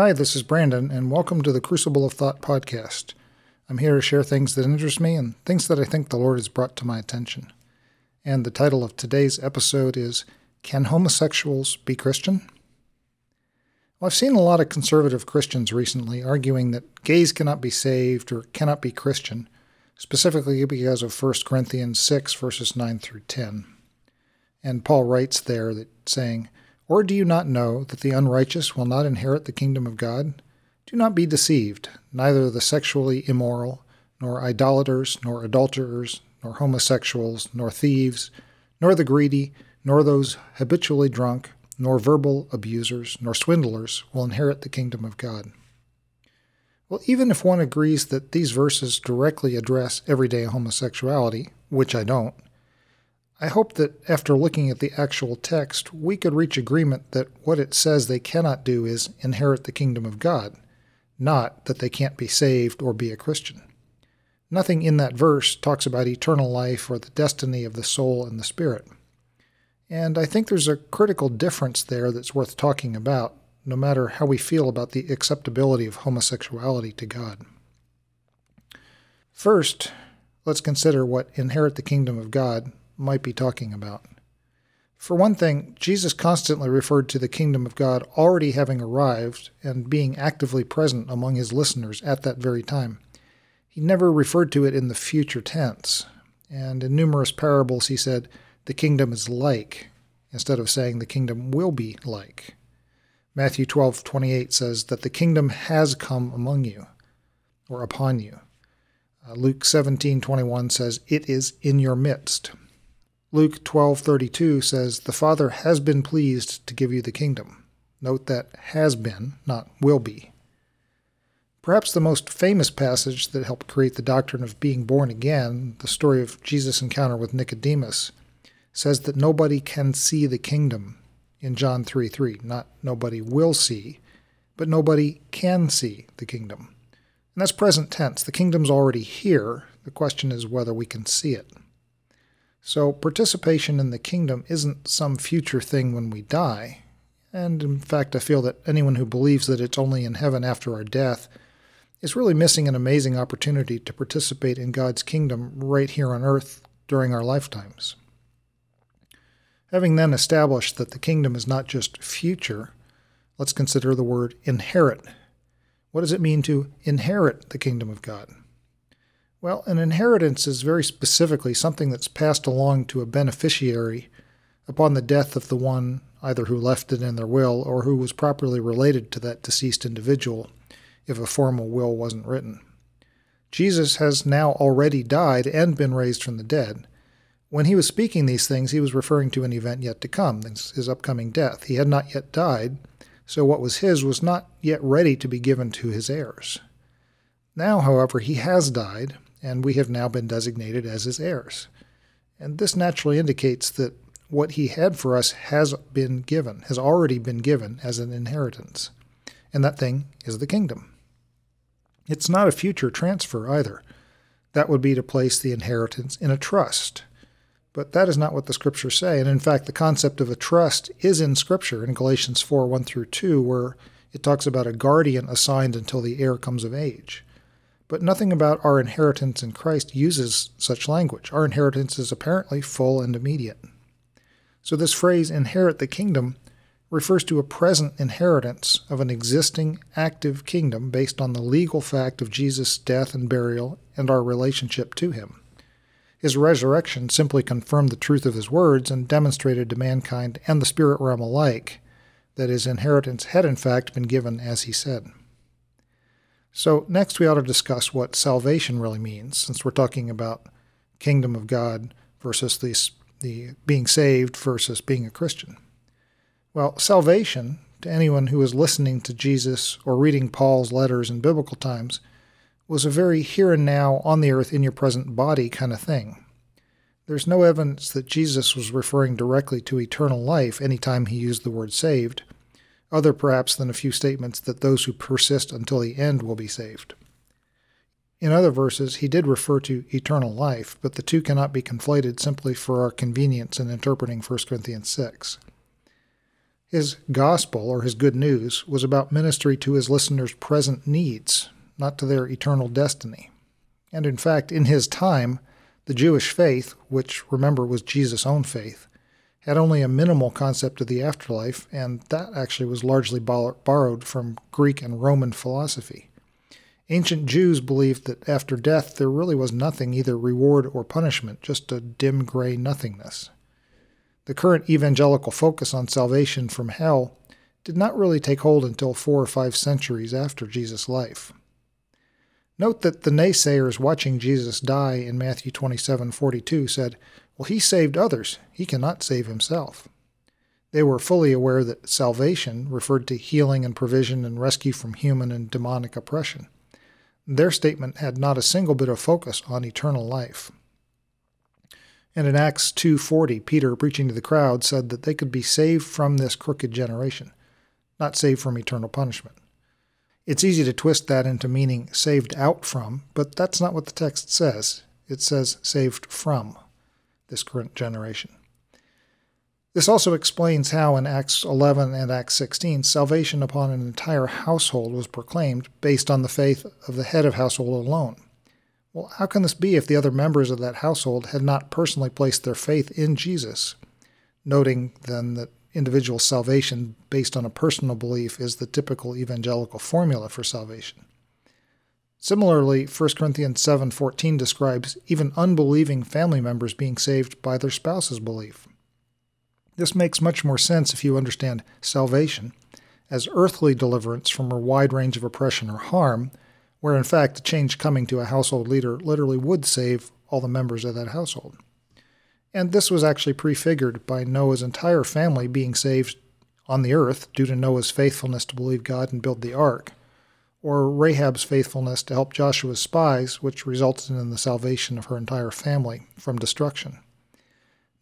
Hi, this is Brandon, and welcome to the Crucible of Thought podcast. I'm here to share things that interest me and things that I think the Lord has brought to my attention. And the title of today's episode is Can Homosexuals Be Christian? Well, I've seen a lot of conservative Christians recently arguing that gays cannot be saved or cannot be Christian, specifically because of 1 Corinthians 6, verses 9 through 10. And Paul writes there that saying, or do you not know that the unrighteous will not inherit the kingdom of God? Do not be deceived. Neither the sexually immoral, nor idolaters, nor adulterers, nor homosexuals, nor thieves, nor the greedy, nor those habitually drunk, nor verbal abusers, nor swindlers will inherit the kingdom of God. Well, even if one agrees that these verses directly address everyday homosexuality, which I don't, I hope that after looking at the actual text, we could reach agreement that what it says they cannot do is inherit the kingdom of God, not that they can't be saved or be a Christian. Nothing in that verse talks about eternal life or the destiny of the soul and the spirit. And I think there's a critical difference there that's worth talking about, no matter how we feel about the acceptability of homosexuality to God. First, let's consider what inherit the kingdom of God might be talking about. For one thing, Jesus constantly referred to the kingdom of God already having arrived and being actively present among his listeners at that very time. He never referred to it in the future tense, and in numerous parables he said, The kingdom is like, instead of saying the kingdom will be like. Matthew 12:28 says that the kingdom has come among you or upon you. Uh, Luke 17:21 says it is in your midst. Luke 12:32 says, "The Father has been pleased to give you the kingdom." Note that has been, not will be. Perhaps the most famous passage that helped create the doctrine of being born again, the story of Jesus' encounter with Nicodemus, says that nobody can see the kingdom in John 3 3. Not nobody will see, but nobody can see the kingdom. And that's present tense. The kingdom's already here. The question is whether we can see it. So, participation in the kingdom isn't some future thing when we die. And in fact, I feel that anyone who believes that it's only in heaven after our death is really missing an amazing opportunity to participate in God's kingdom right here on earth during our lifetimes. Having then established that the kingdom is not just future, let's consider the word inherit. What does it mean to inherit the kingdom of God? Well, an inheritance is very specifically something that's passed along to a beneficiary upon the death of the one either who left it in their will or who was properly related to that deceased individual if a formal will wasn't written. Jesus has now already died and been raised from the dead. When he was speaking these things, he was referring to an event yet to come, his upcoming death. He had not yet died, so what was his was not yet ready to be given to his heirs. Now, however, he has died, and we have now been designated as his heirs. And this naturally indicates that what he had for us has been given, has already been given as an inheritance. And that thing is the kingdom. It's not a future transfer either. That would be to place the inheritance in a trust. But that is not what the scriptures say. And in fact, the concept of a trust is in scripture in Galatians 4 1 through 2, where it talks about a guardian assigned until the heir comes of age. But nothing about our inheritance in Christ uses such language. Our inheritance is apparently full and immediate. So, this phrase, inherit the kingdom, refers to a present inheritance of an existing active kingdom based on the legal fact of Jesus' death and burial and our relationship to him. His resurrection simply confirmed the truth of his words and demonstrated to mankind and the spirit realm alike that his inheritance had in fact been given as he said. So, next we ought to discuss what salvation really means, since we're talking about kingdom of God versus the, the being saved versus being a Christian. Well, salvation, to anyone who was listening to Jesus or reading Paul's letters in biblical times, was a very here and now, on the earth, in your present body kind of thing. There's no evidence that Jesus was referring directly to eternal life any time he used the word saved other perhaps than a few statements that those who persist until the end will be saved. In other verses, he did refer to eternal life, but the two cannot be conflated simply for our convenience in interpreting 1 Corinthians 6. His gospel, or his good news, was about ministry to his listeners' present needs, not to their eternal destiny. And in fact, in his time, the Jewish faith, which remember was Jesus' own faith, had only a minimal concept of the afterlife, and that actually was largely borrowed from Greek and Roman philosophy. Ancient Jews believed that after death there really was nothing, either reward or punishment, just a dim gray nothingness. The current evangelical focus on salvation from hell did not really take hold until four or five centuries after Jesus' life. Note that the naysayers watching Jesus die in Matthew 27:42 said, "Well, he saved others; he cannot save himself." They were fully aware that salvation referred to healing and provision and rescue from human and demonic oppression. Their statement had not a single bit of focus on eternal life. And in Acts 2:40, Peter preaching to the crowd said that they could be saved from this crooked generation, not saved from eternal punishment. It's easy to twist that into meaning saved out from, but that's not what the text says. It says saved from this current generation. This also explains how in Acts 11 and Acts 16 salvation upon an entire household was proclaimed based on the faith of the head of household alone. Well, how can this be if the other members of that household had not personally placed their faith in Jesus? Noting then that individual salvation based on a personal belief is the typical evangelical formula for salvation. Similarly, 1 Corinthians 7:14 describes even unbelieving family members being saved by their spouse's belief. This makes much more sense if you understand salvation as earthly deliverance from a wide range of oppression or harm where in fact the change coming to a household leader literally would save all the members of that household. And this was actually prefigured by Noah's entire family being saved on the earth due to Noah's faithfulness to believe God and build the ark, or Rahab's faithfulness to help Joshua's spies, which resulted in the salvation of her entire family from destruction.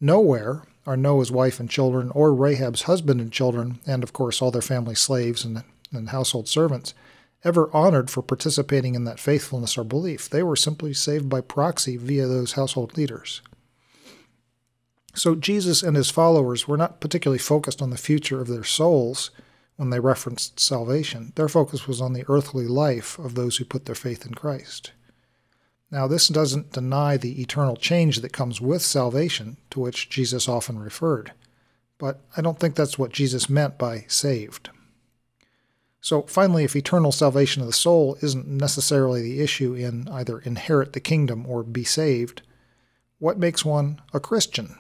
Nowhere are Noah's wife and children, or Rahab's husband and children, and of course all their family slaves and, and household servants, ever honored for participating in that faithfulness or belief. They were simply saved by proxy via those household leaders. So Jesus and his followers were not particularly focused on the future of their souls when they referenced salvation. Their focus was on the earthly life of those who put their faith in Christ. Now, this doesn't deny the eternal change that comes with salvation, to which Jesus often referred, but I don't think that's what Jesus meant by saved. So, finally, if eternal salvation of the soul isn't necessarily the issue in either inherit the kingdom or be saved, what makes one a Christian?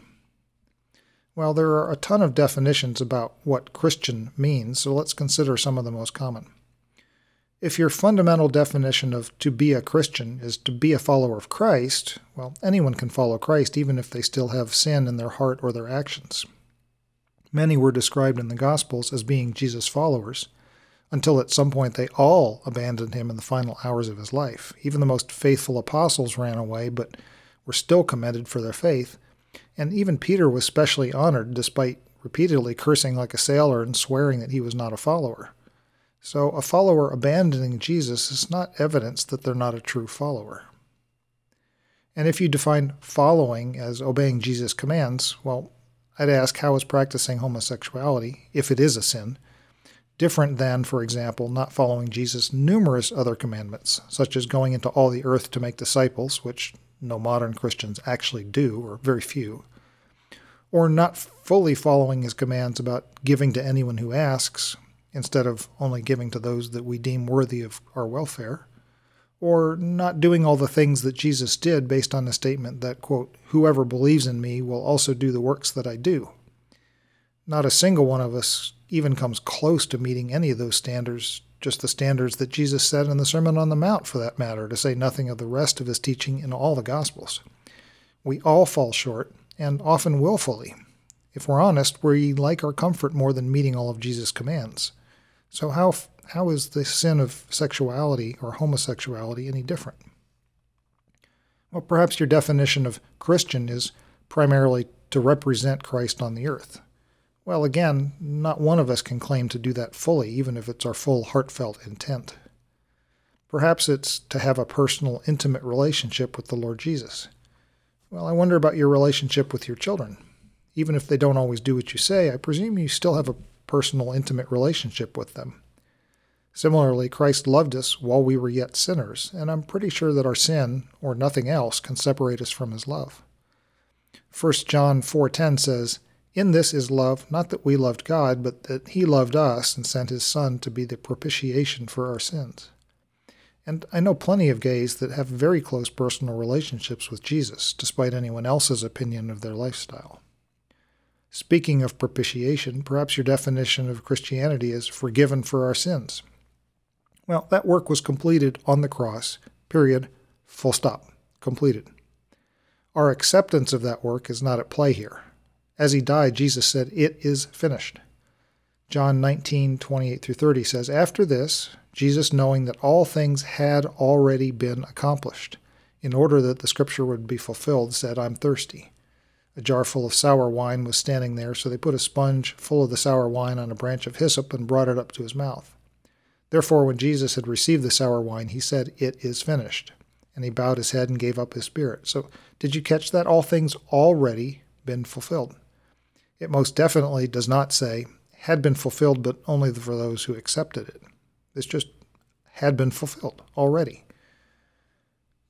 Well, there are a ton of definitions about what Christian means, so let's consider some of the most common. If your fundamental definition of to be a Christian is to be a follower of Christ, well, anyone can follow Christ even if they still have sin in their heart or their actions. Many were described in the Gospels as being Jesus' followers, until at some point they all abandoned him in the final hours of his life. Even the most faithful apostles ran away, but were still commended for their faith. And even Peter was specially honored, despite repeatedly cursing like a sailor and swearing that he was not a follower. So, a follower abandoning Jesus is not evidence that they're not a true follower. And if you define following as obeying Jesus' commands, well, I'd ask how is practicing homosexuality, if it is a sin, different than, for example, not following Jesus' numerous other commandments, such as going into all the earth to make disciples, which no modern Christians actually do, or very few, or not fully following his commands about giving to anyone who asks, instead of only giving to those that we deem worthy of our welfare, or not doing all the things that Jesus did based on the statement that, quote, whoever believes in me will also do the works that I do. Not a single one of us even comes close to meeting any of those standards, just the standards that Jesus set in the Sermon on the Mount, for that matter, to say nothing of the rest of his teaching in all the Gospels. We all fall short, and often willfully. If we're honest, we like our comfort more than meeting all of Jesus' commands. So, how, how is the sin of sexuality or homosexuality any different? Well, perhaps your definition of Christian is primarily to represent Christ on the earth. Well, again, not one of us can claim to do that fully, even if it's our full heartfelt intent. Perhaps it's to have a personal, intimate relationship with the Lord Jesus. Well, I wonder about your relationship with your children. Even if they don't always do what you say, I presume you still have a personal, intimate relationship with them. Similarly, Christ loved us while we were yet sinners, and I'm pretty sure that our sin, or nothing else, can separate us from his love. 1 John 4:10 says, "In this is love, not that we loved God, but that he loved us and sent his son to be the propitiation for our sins." And I know plenty of gays that have very close personal relationships with Jesus, despite anyone else's opinion of their lifestyle. Speaking of propitiation, perhaps your definition of Christianity is forgiven for our sins. Well, that work was completed on the cross, period, full stop, completed. Our acceptance of that work is not at play here. As he died, Jesus said, It is finished. John 19, 28 through 30 says, After this, Jesus, knowing that all things had already been accomplished, in order that the scripture would be fulfilled, said, I'm thirsty. A jar full of sour wine was standing there, so they put a sponge full of the sour wine on a branch of hyssop and brought it up to his mouth. Therefore, when Jesus had received the sour wine, he said, It is finished. And he bowed his head and gave up his spirit. So, did you catch that? All things already been fulfilled. It most definitely does not say, had been fulfilled, but only for those who accepted it. It's just had been fulfilled already.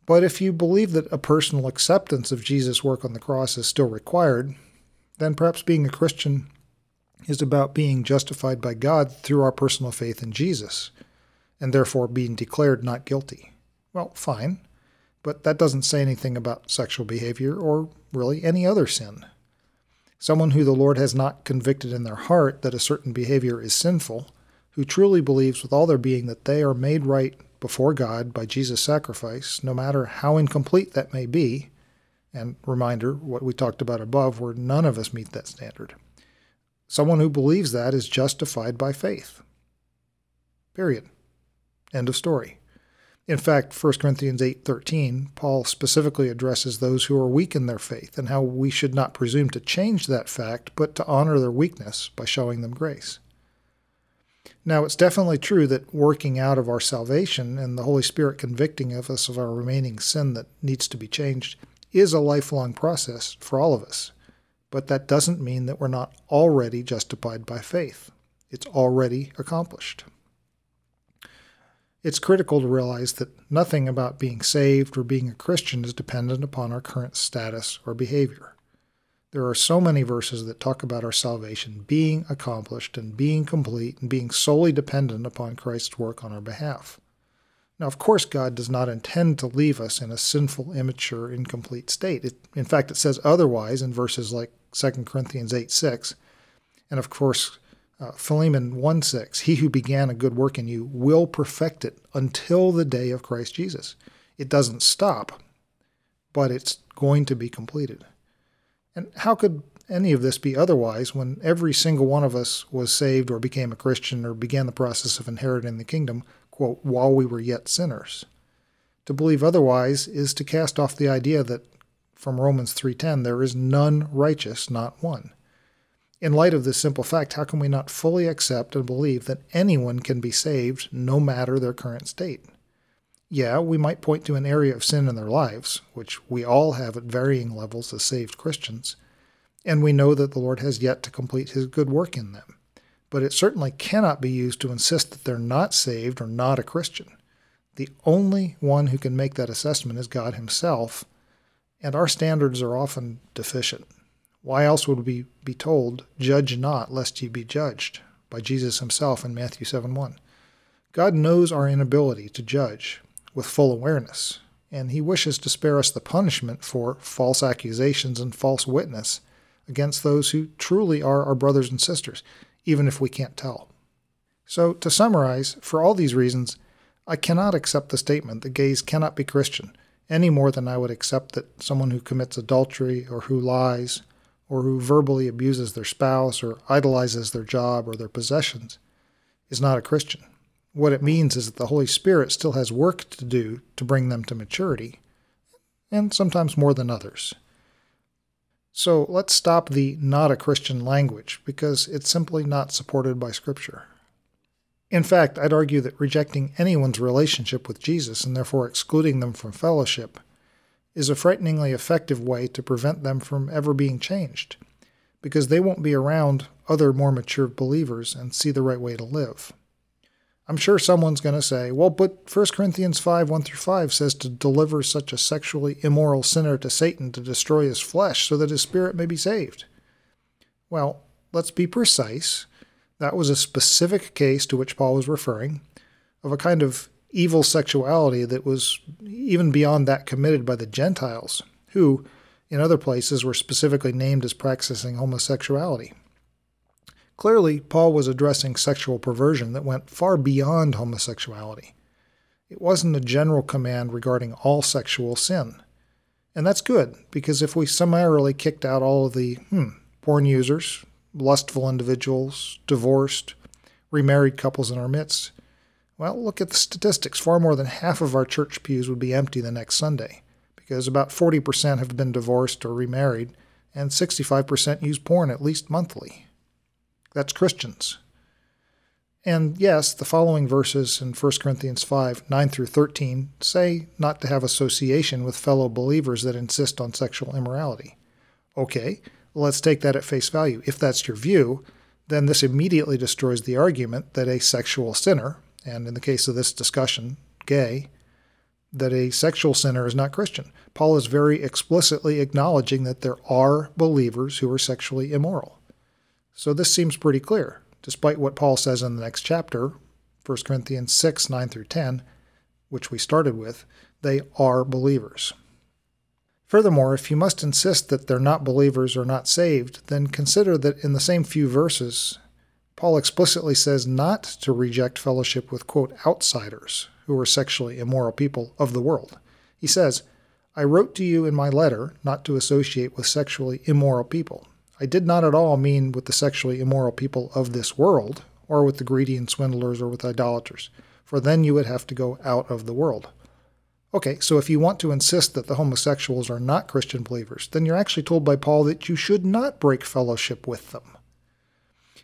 But if you believe that a personal acceptance of Jesus' work on the cross is still required, then perhaps being a Christian is about being justified by God through our personal faith in Jesus, and therefore being declared not guilty. Well, fine, but that doesn't say anything about sexual behavior or really any other sin. Someone who the Lord has not convicted in their heart that a certain behavior is sinful, who truly believes with all their being that they are made right before God by Jesus' sacrifice, no matter how incomplete that may be, and reminder, what we talked about above, where none of us meet that standard. Someone who believes that is justified by faith. Period. End of story. In fact, 1 Corinthians 8:13, Paul specifically addresses those who are weak in their faith and how we should not presume to change that fact, but to honor their weakness by showing them grace. Now, it's definitely true that working out of our salvation and the Holy Spirit convicting of us of our remaining sin that needs to be changed is a lifelong process for all of us but that doesn't mean that we're not already justified by faith. It's already accomplished. It's critical to realize that nothing about being saved or being a Christian is dependent upon our current status or behavior. There are so many verses that talk about our salvation being accomplished and being complete and being solely dependent upon Christ's work on our behalf. Now, of course, God does not intend to leave us in a sinful, immature, incomplete state. It, in fact, it says otherwise in verses like 2 Corinthians 8 6. And of course, uh, Philemon 1 6. He who began a good work in you will perfect it until the day of Christ Jesus. It doesn't stop, but it's going to be completed. And how could any of this be otherwise when every single one of us was saved or became a Christian or began the process of inheriting the kingdom quote, while we were yet sinners. To believe otherwise is to cast off the idea that from Romans 3:10 there is none righteous, not one. In light of this simple fact, how can we not fully accept and believe that anyone can be saved no matter their current state? Yeah, we might point to an area of sin in their lives, which we all have at varying levels as saved Christians, and we know that the Lord has yet to complete his good work in them but it certainly cannot be used to insist that they're not saved or not a Christian. The only one who can make that assessment is God Himself, and our standards are often deficient. Why else would we be told, Judge not, lest ye be judged, by Jesus Himself in Matthew 7 1? God knows our inability to judge with full awareness, and He wishes to spare us the punishment for false accusations and false witness against those who truly are our brothers and sisters even if we can't tell. So, to summarize, for all these reasons, I cannot accept the statement that gays cannot be Christian any more than I would accept that someone who commits adultery or who lies or who verbally abuses their spouse or idolizes their job or their possessions is not a Christian. What it means is that the Holy Spirit still has work to do to bring them to maturity, and sometimes more than others. So let's stop the not a Christian language because it's simply not supported by Scripture. In fact, I'd argue that rejecting anyone's relationship with Jesus and therefore excluding them from fellowship is a frighteningly effective way to prevent them from ever being changed. because they won't be around other more mature believers and see the right way to live. I'm sure someone's going to say, well, but 1 Corinthians 5 1 through 5 says to deliver such a sexually immoral sinner to Satan to destroy his flesh so that his spirit may be saved. Well, let's be precise. That was a specific case to which Paul was referring of a kind of evil sexuality that was even beyond that committed by the Gentiles, who, in other places, were specifically named as practicing homosexuality. Clearly, Paul was addressing sexual perversion that went far beyond homosexuality. It wasn't a general command regarding all sexual sin. And that's good, because if we summarily kicked out all of the hmm, porn users, lustful individuals, divorced, remarried couples in our midst, well, look at the statistics. Far more than half of our church pews would be empty the next Sunday, because about 40% have been divorced or remarried, and 65% use porn at least monthly. That's Christians. And yes, the following verses in 1 Corinthians 5 9 through 13 say not to have association with fellow believers that insist on sexual immorality. Okay, let's take that at face value. If that's your view, then this immediately destroys the argument that a sexual sinner, and in the case of this discussion, gay, that a sexual sinner is not Christian. Paul is very explicitly acknowledging that there are believers who are sexually immoral. So this seems pretty clear, despite what Paul says in the next chapter, 1 Corinthians 6 9 through 10, which we started with, they are believers. Furthermore, if you must insist that they're not believers or not saved, then consider that in the same few verses, Paul explicitly says not to reject fellowship with, quote, outsiders who are sexually immoral people of the world. He says, I wrote to you in my letter not to associate with sexually immoral people. I did not at all mean with the sexually immoral people of this world, or with the greedy and swindlers, or with idolaters, for then you would have to go out of the world. Okay, so if you want to insist that the homosexuals are not Christian believers, then you're actually told by Paul that you should not break fellowship with them.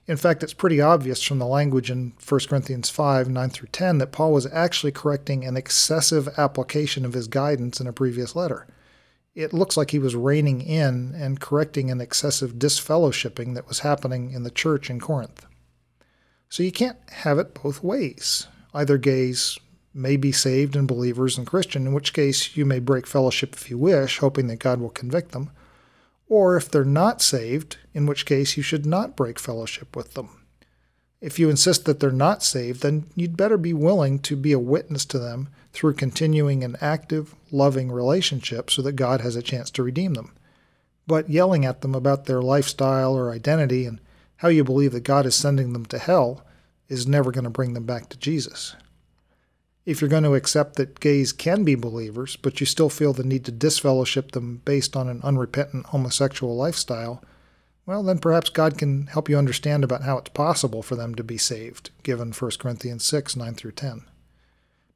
In fact, it's pretty obvious from the language in 1 Corinthians 5 9 through 10 that Paul was actually correcting an excessive application of his guidance in a previous letter it looks like he was reining in and correcting an excessive disfellowshipping that was happening in the church in Corinth. So you can't have it both ways. Either gays may be saved and believers and Christian, in which case you may break fellowship if you wish, hoping that God will convict them, or if they're not saved, in which case you should not break fellowship with them. If you insist that they're not saved, then you'd better be willing to be a witness to them through continuing an active, loving relationship so that God has a chance to redeem them. But yelling at them about their lifestyle or identity and how you believe that God is sending them to hell is never going to bring them back to Jesus. If you're going to accept that gays can be believers, but you still feel the need to disfellowship them based on an unrepentant homosexual lifestyle, well, then perhaps God can help you understand about how it's possible for them to be saved, given 1 Corinthians 6 9 through 10.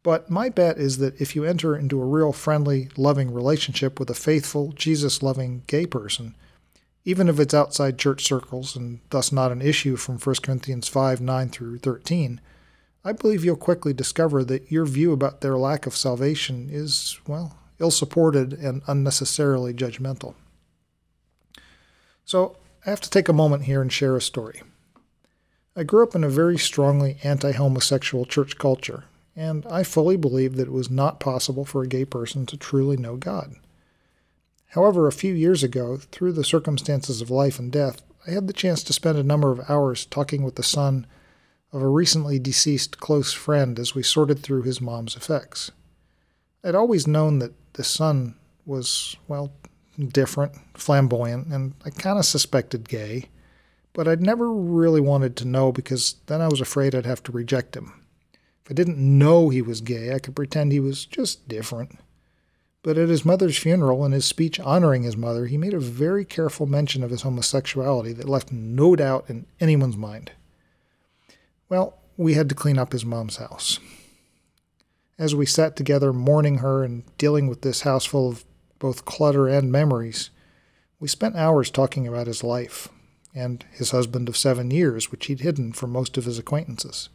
But my bet is that if you enter into a real friendly, loving relationship with a faithful, Jesus loving gay person, even if it's outside church circles and thus not an issue from 1 Corinthians 5 9 through 13, I believe you'll quickly discover that your view about their lack of salvation is, well, ill supported and unnecessarily judgmental. So I have to take a moment here and share a story. I grew up in a very strongly anti homosexual church culture, and I fully believed that it was not possible for a gay person to truly know God. However, a few years ago, through the circumstances of life and death, I had the chance to spend a number of hours talking with the son of a recently deceased close friend as we sorted through his mom's effects. I'd always known that the son was, well, different, flamboyant, and I kind of suspected gay, but I'd never really wanted to know because then I was afraid I'd have to reject him. If I didn't know he was gay, I could pretend he was just different. But at his mother's funeral and his speech honoring his mother, he made a very careful mention of his homosexuality that left no doubt in anyone's mind. Well, we had to clean up his mom's house. As we sat together mourning her and dealing with this house full of both clutter and memories. We spent hours talking about his life, and his husband of seven years, which he'd hidden from most of his acquaintances,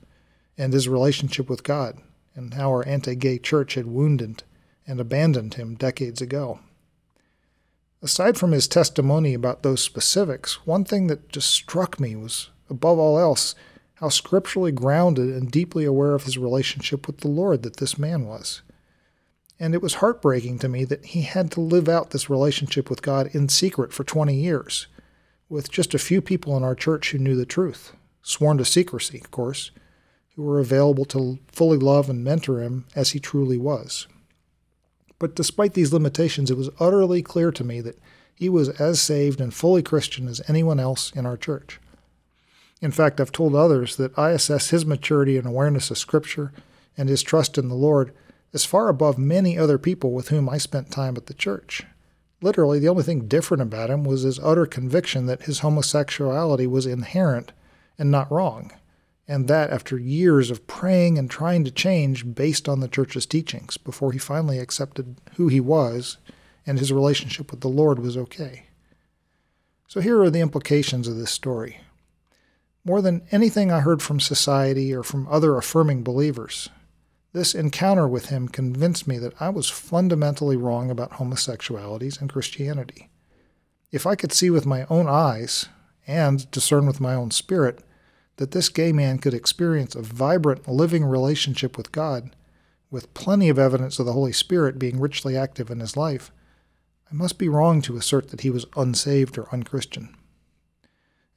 and his relationship with God, and how our anti gay church had wounded and abandoned him decades ago. Aside from his testimony about those specifics, one thing that just struck me was, above all else, how scripturally grounded and deeply aware of his relationship with the Lord that this man was. And it was heartbreaking to me that he had to live out this relationship with God in secret for 20 years, with just a few people in our church who knew the truth, sworn to secrecy, of course, who were available to fully love and mentor him as he truly was. But despite these limitations, it was utterly clear to me that he was as saved and fully Christian as anyone else in our church. In fact, I've told others that I assess his maturity and awareness of Scripture and his trust in the Lord as far above many other people with whom I spent time at the church. Literally, the only thing different about him was his utter conviction that his homosexuality was inherent and not wrong and that after years of praying and trying to change based on the church's teachings before he finally accepted who he was and his relationship with the Lord was okay. So here are the implications of this story. More than anything I heard from society or from other affirming believers, this encounter with him convinced me that I was fundamentally wrong about homosexualities and Christianity. If I could see with my own eyes and discern with my own spirit that this gay man could experience a vibrant, living relationship with God, with plenty of evidence of the Holy Spirit being richly active in his life, I must be wrong to assert that he was unsaved or unchristian.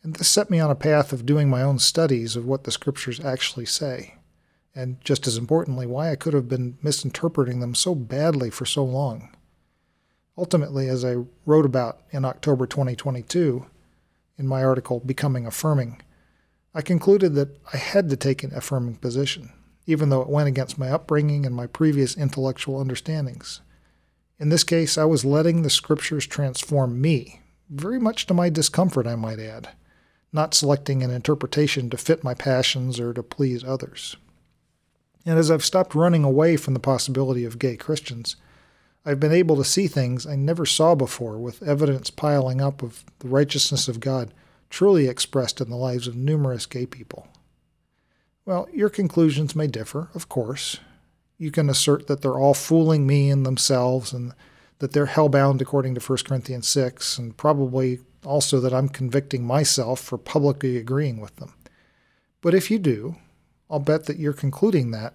And this set me on a path of doing my own studies of what the Scriptures actually say, and just as importantly, why I could have been misinterpreting them so badly for so long. Ultimately, as I wrote about in October 2022 in my article Becoming Affirming, I concluded that I had to take an affirming position, even though it went against my upbringing and my previous intellectual understandings. In this case, I was letting the scriptures transform me, very much to my discomfort, I might add, not selecting an interpretation to fit my passions or to please others. And as I've stopped running away from the possibility of gay Christians, I've been able to see things I never saw before with evidence piling up of the righteousness of God truly expressed in the lives of numerous gay people. Well, your conclusions may differ, of course. You can assert that they're all fooling me and themselves and that they're hellbound according to 1 Corinthians 6, and probably also that I'm convicting myself for publicly agreeing with them. But if you do, I'll bet that you're concluding that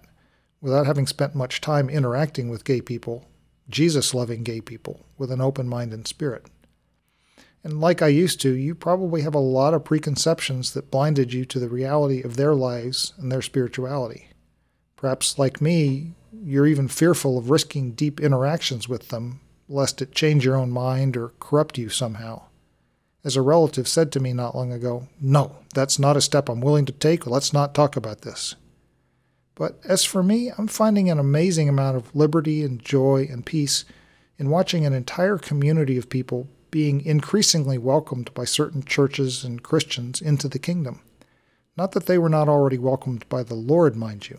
without having spent much time interacting with gay people, Jesus loving gay people, with an open mind and spirit. And like I used to, you probably have a lot of preconceptions that blinded you to the reality of their lives and their spirituality. Perhaps, like me, you're even fearful of risking deep interactions with them, lest it change your own mind or corrupt you somehow. As a relative said to me not long ago, No, that's not a step I'm willing to take. Let's not talk about this. But as for me, I'm finding an amazing amount of liberty and joy and peace in watching an entire community of people being increasingly welcomed by certain churches and Christians into the kingdom. Not that they were not already welcomed by the Lord, mind you,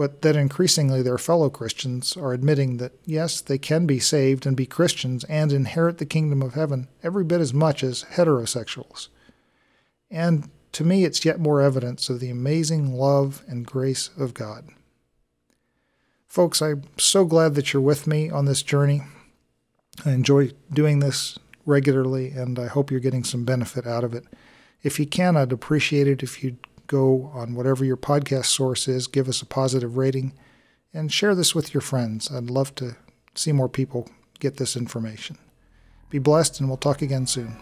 but that increasingly their fellow Christians are admitting that, yes, they can be saved and be Christians and inherit the kingdom of heaven every bit as much as heterosexuals. And to me, it's yet more evidence of the amazing love and grace of God. Folks, I'm so glad that you're with me on this journey. I enjoy doing this regularly, and I hope you're getting some benefit out of it. If you can, I'd appreciate it if you'd go on whatever your podcast source is, give us a positive rating, and share this with your friends. I'd love to see more people get this information. Be blessed, and we'll talk again soon.